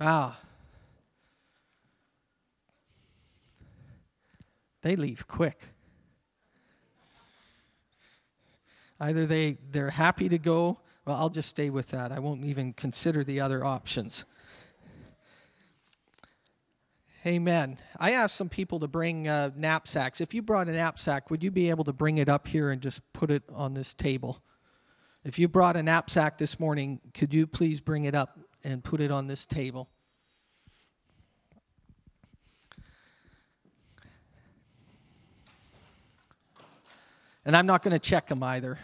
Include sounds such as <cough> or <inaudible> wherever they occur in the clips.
Wow. They leave quick. Either they, they're happy to go, well, I'll just stay with that. I won't even consider the other options. Amen. I asked some people to bring uh, knapsacks. If you brought a knapsack, would you be able to bring it up here and just put it on this table? If you brought a knapsack this morning, could you please bring it up and put it on this table? And I'm not going to check them either.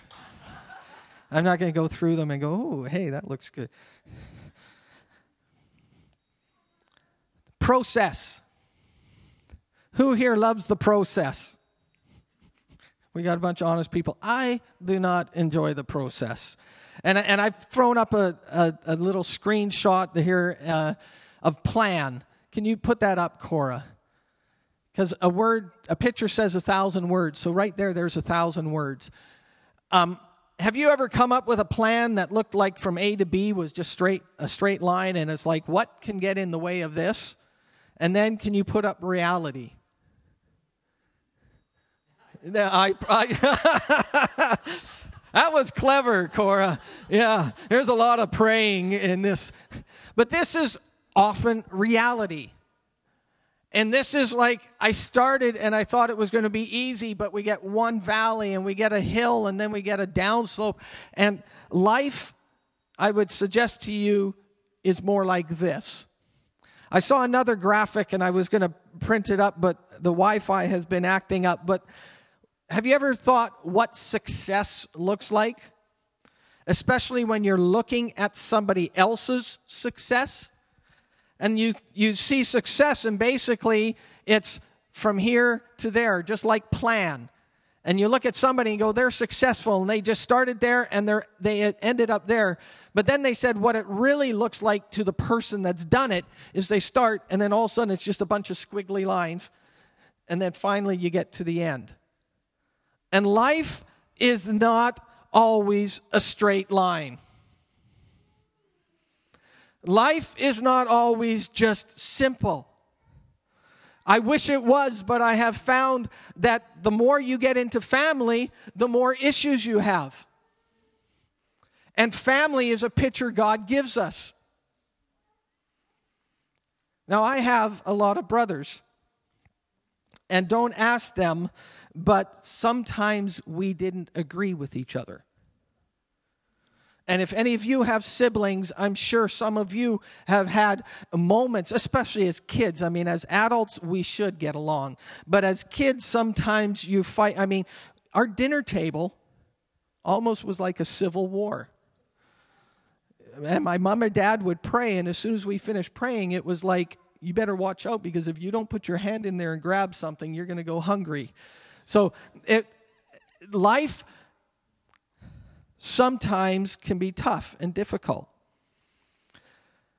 I'm not going to go through them and go, oh, hey, that looks good. Process. Who here loves the process? We got a bunch of honest people. I do not enjoy the process. And, and I've thrown up a, a, a little screenshot here uh, of plan. Can you put that up, Cora? Because a word, a picture says a thousand words. So right there, there's a thousand words. Um, have you ever come up with a plan that looked like from A to B was just straight a straight line, and it's like, what can get in the way of this? And then can you put up reality? I, I <laughs> that was clever, Cora. Yeah, there's a lot of praying in this, but this is often reality. And this is like I started and I thought it was going to be easy, but we get one valley and we get a hill and then we get a downslope. And life, I would suggest to you, is more like this. I saw another graphic and I was going to print it up, but the Wi Fi has been acting up. But have you ever thought what success looks like? Especially when you're looking at somebody else's success and you, you see success, and basically it's from here to there, just like plan. And you look at somebody and go, they're successful, and they just started there and they're, they ended up there. But then they said what it really looks like to the person that's done it is they start, and then all of a sudden it's just a bunch of squiggly lines, and then finally you get to the end. And life is not always a straight line. Life is not always just simple. I wish it was, but I have found that the more you get into family, the more issues you have. And family is a picture God gives us. Now, I have a lot of brothers, and don't ask them, but sometimes we didn't agree with each other. And if any of you have siblings, I'm sure some of you have had moments, especially as kids. I mean, as adults, we should get along. But as kids, sometimes you fight. I mean, our dinner table almost was like a civil war. And my mom and dad would pray, and as soon as we finished praying, it was like, you better watch out because if you don't put your hand in there and grab something, you're going to go hungry. So, it, life sometimes can be tough and difficult.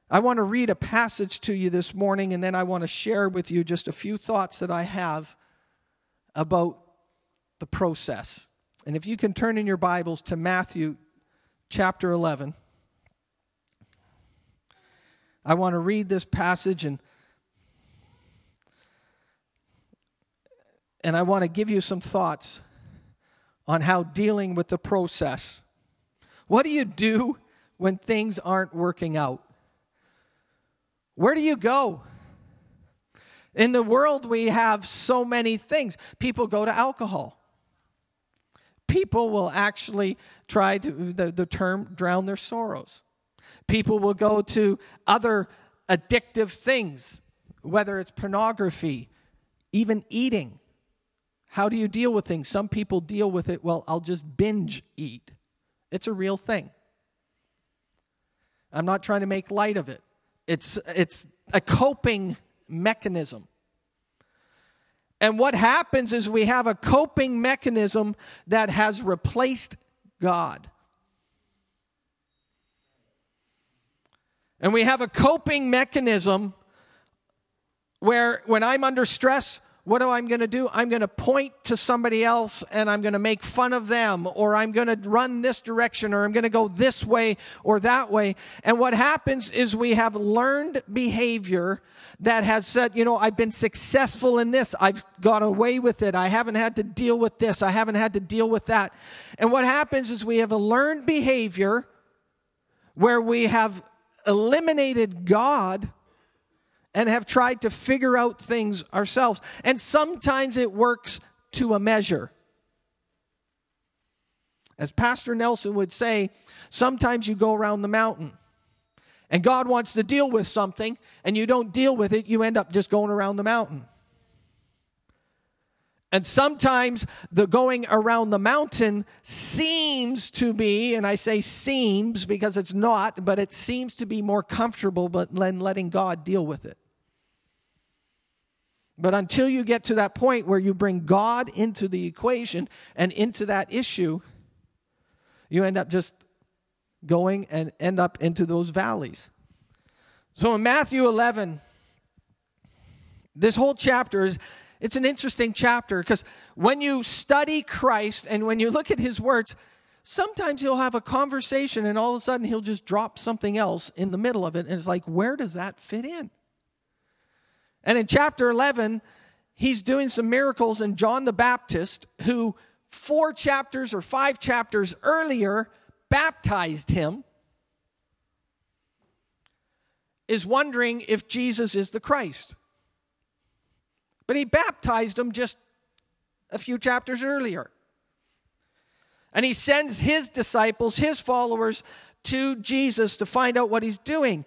I want to read a passage to you this morning, and then I want to share with you just a few thoughts that I have about the process. And if you can turn in your Bibles to Matthew chapter 11, I want to read this passage and and I want to give you some thoughts on how dealing with the process what do you do when things aren't working out? Where do you go? In the world, we have so many things. People go to alcohol. People will actually try to, the, the term, drown their sorrows. People will go to other addictive things, whether it's pornography, even eating. How do you deal with things? Some people deal with it, well, I'll just binge eat. It's a real thing. I'm not trying to make light of it. It's, it's a coping mechanism. And what happens is we have a coping mechanism that has replaced God. And we have a coping mechanism where when I'm under stress, what am I going to do? I'm going to point to somebody else and I'm going to make fun of them, or I'm going to run this direction, or I'm going to go this way or that way. And what happens is we have learned behavior that has said, you know, I've been successful in this. I've got away with it. I haven't had to deal with this. I haven't had to deal with that. And what happens is we have a learned behavior where we have eliminated God and have tried to figure out things ourselves. And sometimes it works to a measure. As Pastor Nelson would say, sometimes you go around the mountain and God wants to deal with something and you don't deal with it, you end up just going around the mountain. And sometimes the going around the mountain seems to be, and I say seems because it's not, but it seems to be more comfortable than letting God deal with it. But until you get to that point where you bring God into the equation and into that issue, you end up just going and end up into those valleys. So in Matthew 11, this whole chapter is it's an interesting chapter because when you study Christ and when you look at his words, sometimes he'll have a conversation and all of a sudden he'll just drop something else in the middle of it and it's like where does that fit in? And in chapter 11, he's doing some miracles, and John the Baptist, who four chapters or five chapters earlier baptized him, is wondering if Jesus is the Christ. But he baptized him just a few chapters earlier. And he sends his disciples, his followers, to Jesus to find out what he's doing.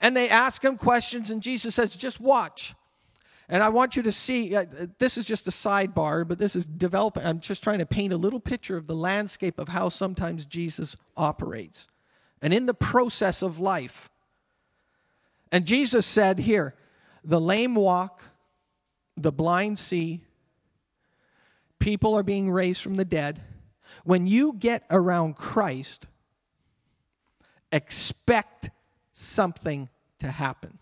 And they ask him questions, and Jesus says, Just watch. And I want you to see uh, this is just a sidebar, but this is developing. I'm just trying to paint a little picture of the landscape of how sometimes Jesus operates. And in the process of life. And Jesus said here, the lame walk, the blind see, people are being raised from the dead. When you get around Christ, expect something to happen.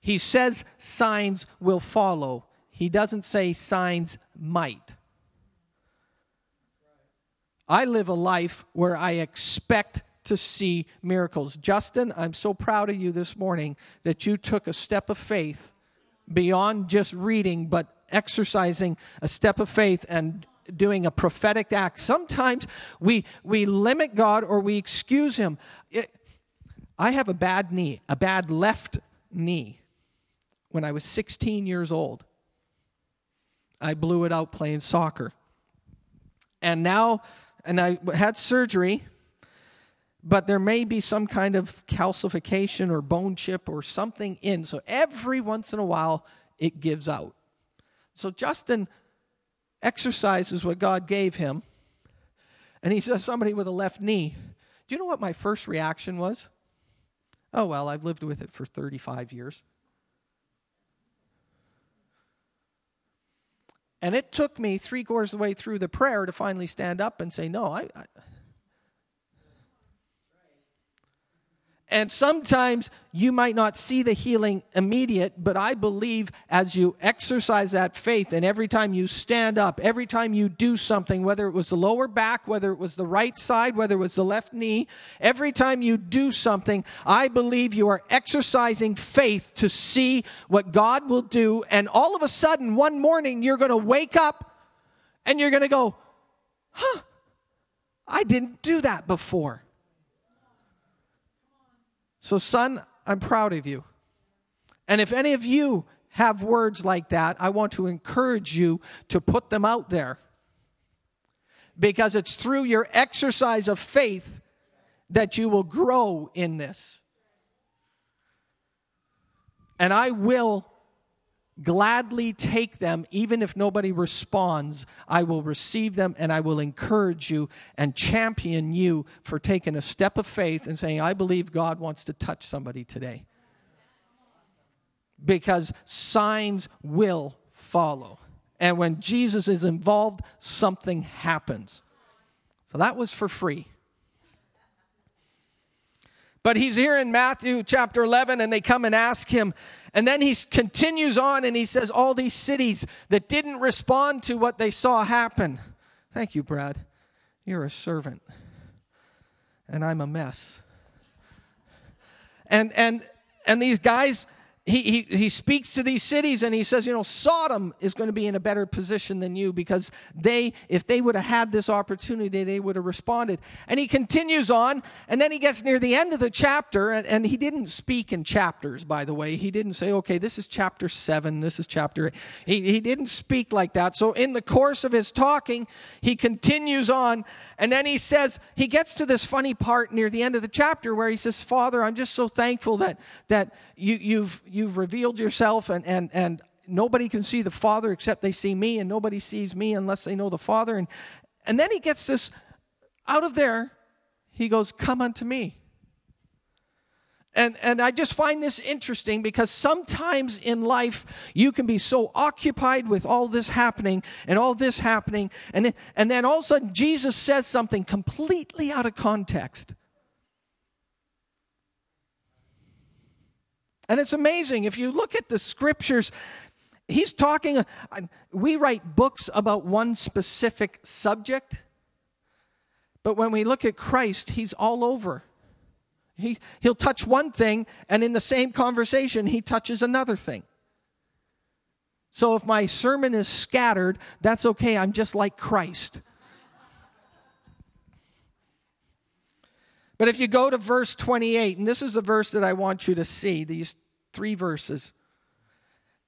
He says signs will follow. He doesn't say signs might. I live a life where I expect to see miracles. Justin, I'm so proud of you this morning that you took a step of faith beyond just reading, but exercising a step of faith and doing a prophetic act. Sometimes we, we limit God or we excuse Him. It, I have a bad knee, a bad left knee when I was 16 years old. I blew it out playing soccer. And now, and I had surgery, but there may be some kind of calcification or bone chip or something in. So every once in a while, it gives out. So Justin exercises what God gave him, and he says, Somebody with a left knee. Do you know what my first reaction was? Oh, well, I've lived with it for 35 years. And it took me three quarters of the way through the prayer to finally stand up and say, No, I, I And sometimes you might not see the healing immediate, but I believe as you exercise that faith and every time you stand up, every time you do something, whether it was the lower back, whether it was the right side, whether it was the left knee, every time you do something, I believe you are exercising faith to see what God will do. And all of a sudden, one morning, you're going to wake up and you're going to go, huh, I didn't do that before. So, son, I'm proud of you. And if any of you have words like that, I want to encourage you to put them out there. Because it's through your exercise of faith that you will grow in this. And I will gladly take them, even if nobody responds. I will receive them and I will encourage you and champion you for taking a step of faith and saying, I believe God wants to touch somebody today. Because signs will follow. And when Jesus is involved, something happens. So that was for free. But he's here in Matthew chapter 11, and they come and ask him. And then he continues on and he says, All these cities that didn't respond to what they saw happen. Thank you, Brad. You're a servant, and I'm a mess. And, and, and these guys, he, he, he speaks to these cities and he says, you know, Sodom is going to be in a better position than you because they, if they would have had this opportunity, they would have responded. And he continues on, and then he gets near the end of the chapter, and, and he didn't speak in chapters, by the way. He didn't say, okay, this is chapter seven, this is chapter eight. He, he didn't speak like that. So in the course of his talking, he continues on, and then he says, he gets to this funny part near the end of the chapter where he says, Father, I'm just so thankful that, that you, you've, you've revealed yourself and, and, and nobody can see the Father except they see me, and nobody sees me unless they know the Father. And, and then he gets this out of there, he goes, Come unto me. And, and I just find this interesting because sometimes in life you can be so occupied with all this happening and all this happening, and, and then all of a sudden Jesus says something completely out of context. And it's amazing. If you look at the scriptures, he's talking, uh, we write books about one specific subject, but when we look at Christ, he's all over. He, he'll touch one thing, and in the same conversation, he touches another thing. So if my sermon is scattered, that's okay. I'm just like Christ. But if you go to verse 28, and this is the verse that I want you to see, these three verses.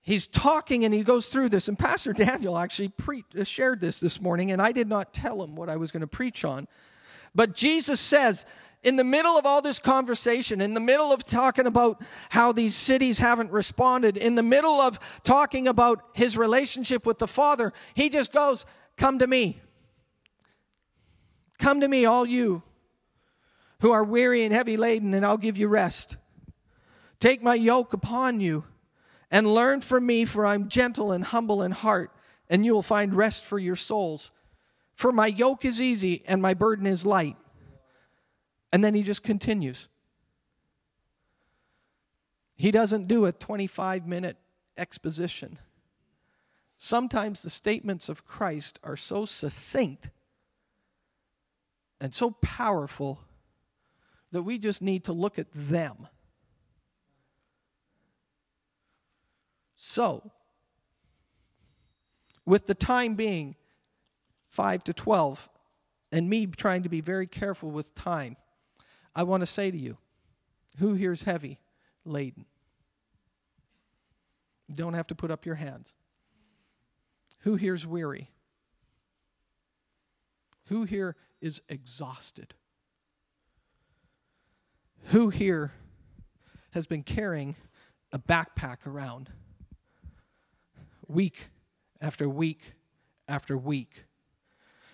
He's talking and he goes through this, and Pastor Daniel actually pre- uh, shared this this morning, and I did not tell him what I was going to preach on. But Jesus says, in the middle of all this conversation, in the middle of talking about how these cities haven't responded, in the middle of talking about his relationship with the Father, he just goes, Come to me. Come to me, all you who are weary and heavy laden, and I'll give you rest. Take my yoke upon you and learn from me, for I'm gentle and humble in heart, and you will find rest for your souls. For my yoke is easy and my burden is light. And then he just continues. He doesn't do a 25 minute exposition. Sometimes the statements of Christ are so succinct and so powerful that we just need to look at them. So, with the time being 5 to 12, and me trying to be very careful with time, I want to say to you who here's heavy laden? You don't have to put up your hands. Who here's weary? Who here is exhausted? Who here has been carrying a backpack around week after week after week?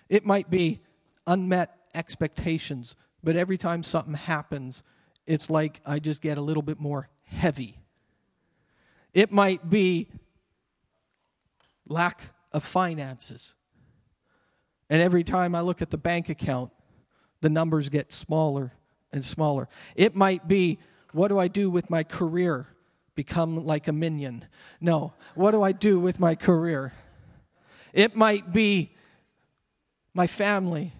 It might be unmet expectations but every time something happens, it's like I just get a little bit more heavy. It might be lack of finances. And every time I look at the bank account, the numbers get smaller and smaller. It might be what do I do with my career? Become like a minion. No, what do I do with my career? It might be my family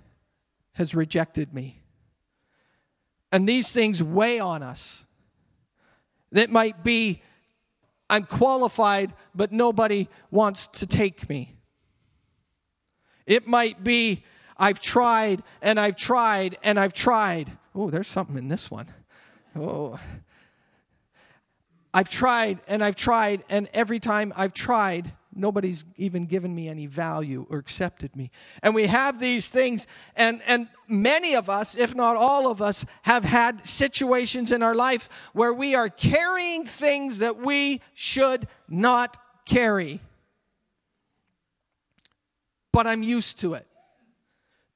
has rejected me. And these things weigh on us. That might be, I'm qualified, but nobody wants to take me. It might be, I've tried and I've tried and I've tried. Oh, there's something in this one. Oh. I've tried and I've tried, and every time I've tried, nobody's even given me any value or accepted me. And we have these things, and, and many of us, if not all of us, have had situations in our life where we are carrying things that we should not carry. But I'm used to it.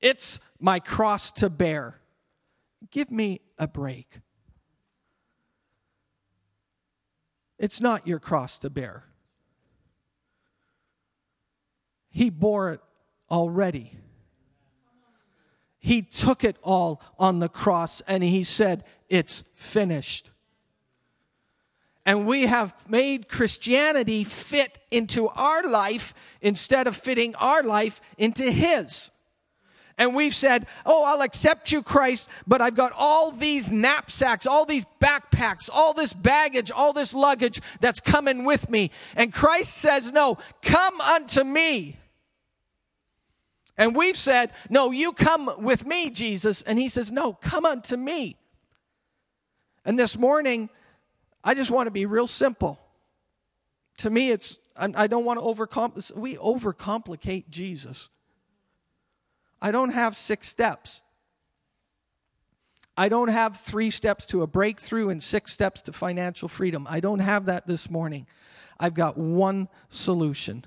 It's my cross to bear. Give me a break. It's not your cross to bear. He bore it already. He took it all on the cross and he said, it's finished. And we have made Christianity fit into our life instead of fitting our life into His. And we've said, Oh, I'll accept you, Christ, but I've got all these knapsacks, all these backpacks, all this baggage, all this luggage that's coming with me. And Christ says, No, come unto me. And we've said, No, you come with me, Jesus. And he says, No, come unto me. And this morning, I just want to be real simple. To me, it's, I don't want to overcomplicate, we overcomplicate Jesus. I don't have six steps. I don't have three steps to a breakthrough and six steps to financial freedom. I don't have that this morning. I've got one solution.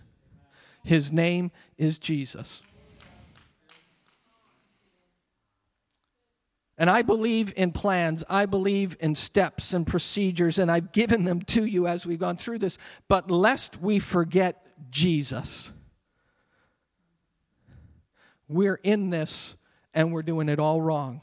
His name is Jesus. And I believe in plans, I believe in steps and procedures, and I've given them to you as we've gone through this. But lest we forget Jesus, we're in this and we're doing it all wrong.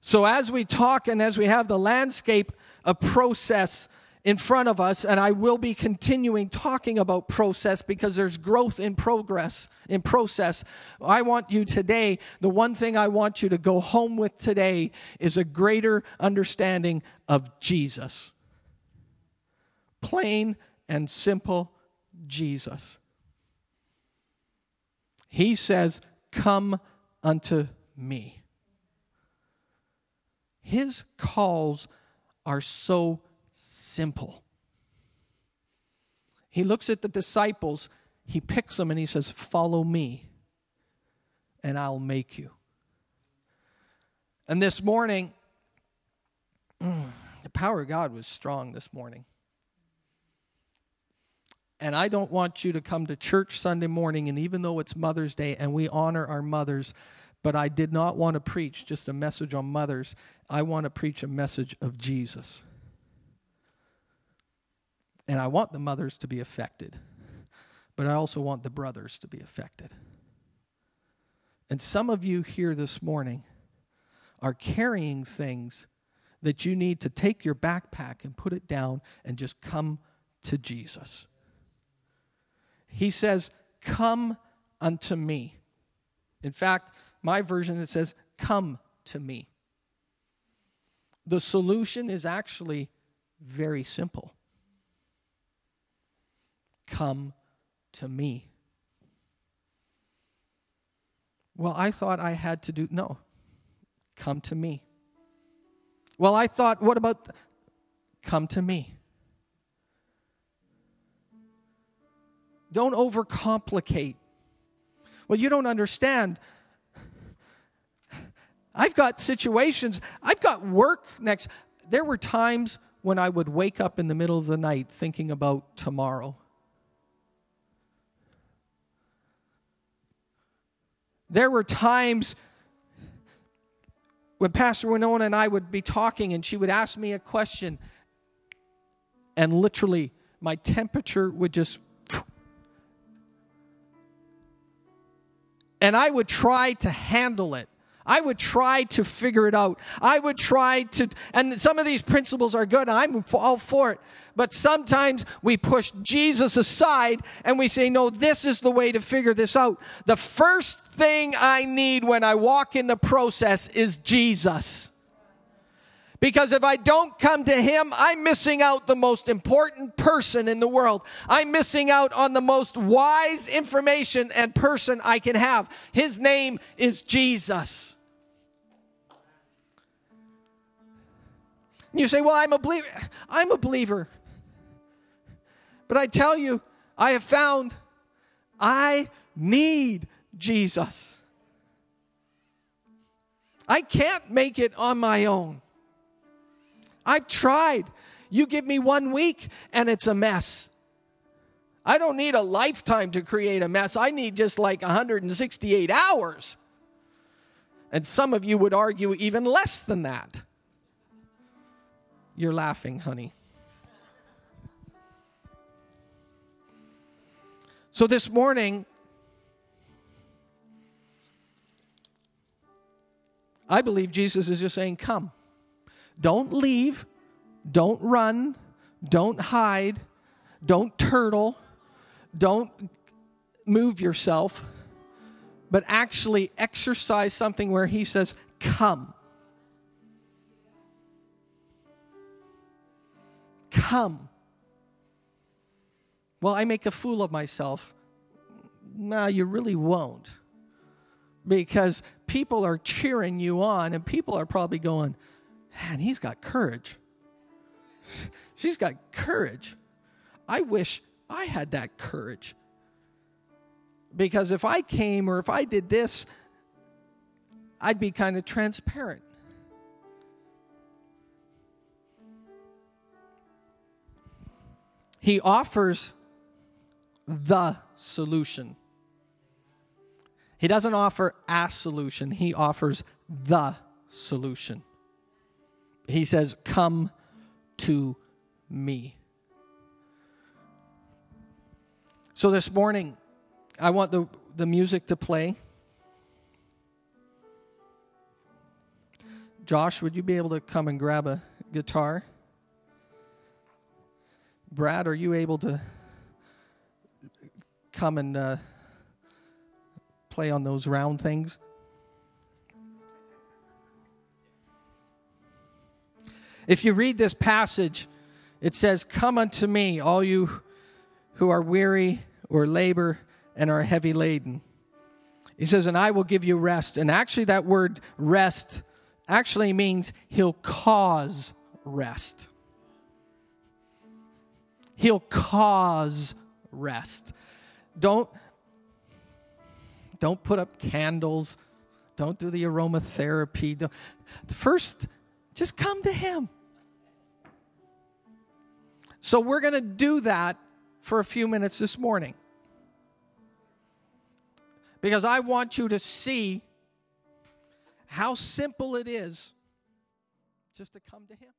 So, as we talk and as we have the landscape of process in front of us, and I will be continuing talking about process because there's growth in progress, in process. I want you today, the one thing I want you to go home with today is a greater understanding of Jesus. Plain and simple Jesus. He says, Come unto me. His calls are so simple. He looks at the disciples, he picks them, and he says, Follow me, and I'll make you. And this morning, <clears throat> the power of God was strong this morning. And I don't want you to come to church Sunday morning, and even though it's Mother's Day and we honor our mothers, but I did not want to preach just a message on mothers. I want to preach a message of Jesus. And I want the mothers to be affected, but I also want the brothers to be affected. And some of you here this morning are carrying things that you need to take your backpack and put it down and just come to Jesus. He says, Come unto me. In fact, my version it says, Come to me. The solution is actually very simple come to me. Well, I thought I had to do, no, come to me. Well, I thought, what about, come to me. Don't overcomplicate. Well, you don't understand. I've got situations, I've got work next. There were times when I would wake up in the middle of the night thinking about tomorrow. There were times when Pastor Winona and I would be talking and she would ask me a question, and literally my temperature would just. And I would try to handle it. I would try to figure it out. I would try to, and some of these principles are good. I'm all for it. But sometimes we push Jesus aside and we say, no, this is the way to figure this out. The first thing I need when I walk in the process is Jesus. Because if I don't come to Him, I'm missing out the most important person in the world. I'm missing out on the most wise information and person I can have. His name is Jesus. You say, Well, I'm a believer. I'm a believer. But I tell you, I have found I need Jesus. I can't make it on my own. I've tried. You give me one week and it's a mess. I don't need a lifetime to create a mess. I need just like 168 hours. And some of you would argue even less than that. You're laughing, honey. So this morning, I believe Jesus is just saying, Come. Don't leave. Don't run. Don't hide. Don't turtle. Don't move yourself. But actually exercise something where He says, Come. Come. Well, I make a fool of myself. No, you really won't. Because people are cheering you on, and people are probably going, Man, he's got courage. <laughs> She's got courage. I wish I had that courage. Because if I came or if I did this, I'd be kind of transparent. He offers the solution. He doesn't offer a solution, he offers the solution. He says, Come to me. So this morning, I want the, the music to play. Josh, would you be able to come and grab a guitar? Brad, are you able to come and uh, play on those round things? If you read this passage, it says, Come unto me, all you who are weary or labor and are heavy laden. He says, And I will give you rest. And actually, that word rest actually means He'll cause rest. He'll cause rest. Don't, don't put up candles. Don't do the aromatherapy. Don't, first, just come to Him. So, we're going to do that for a few minutes this morning. Because I want you to see how simple it is just to come to Him.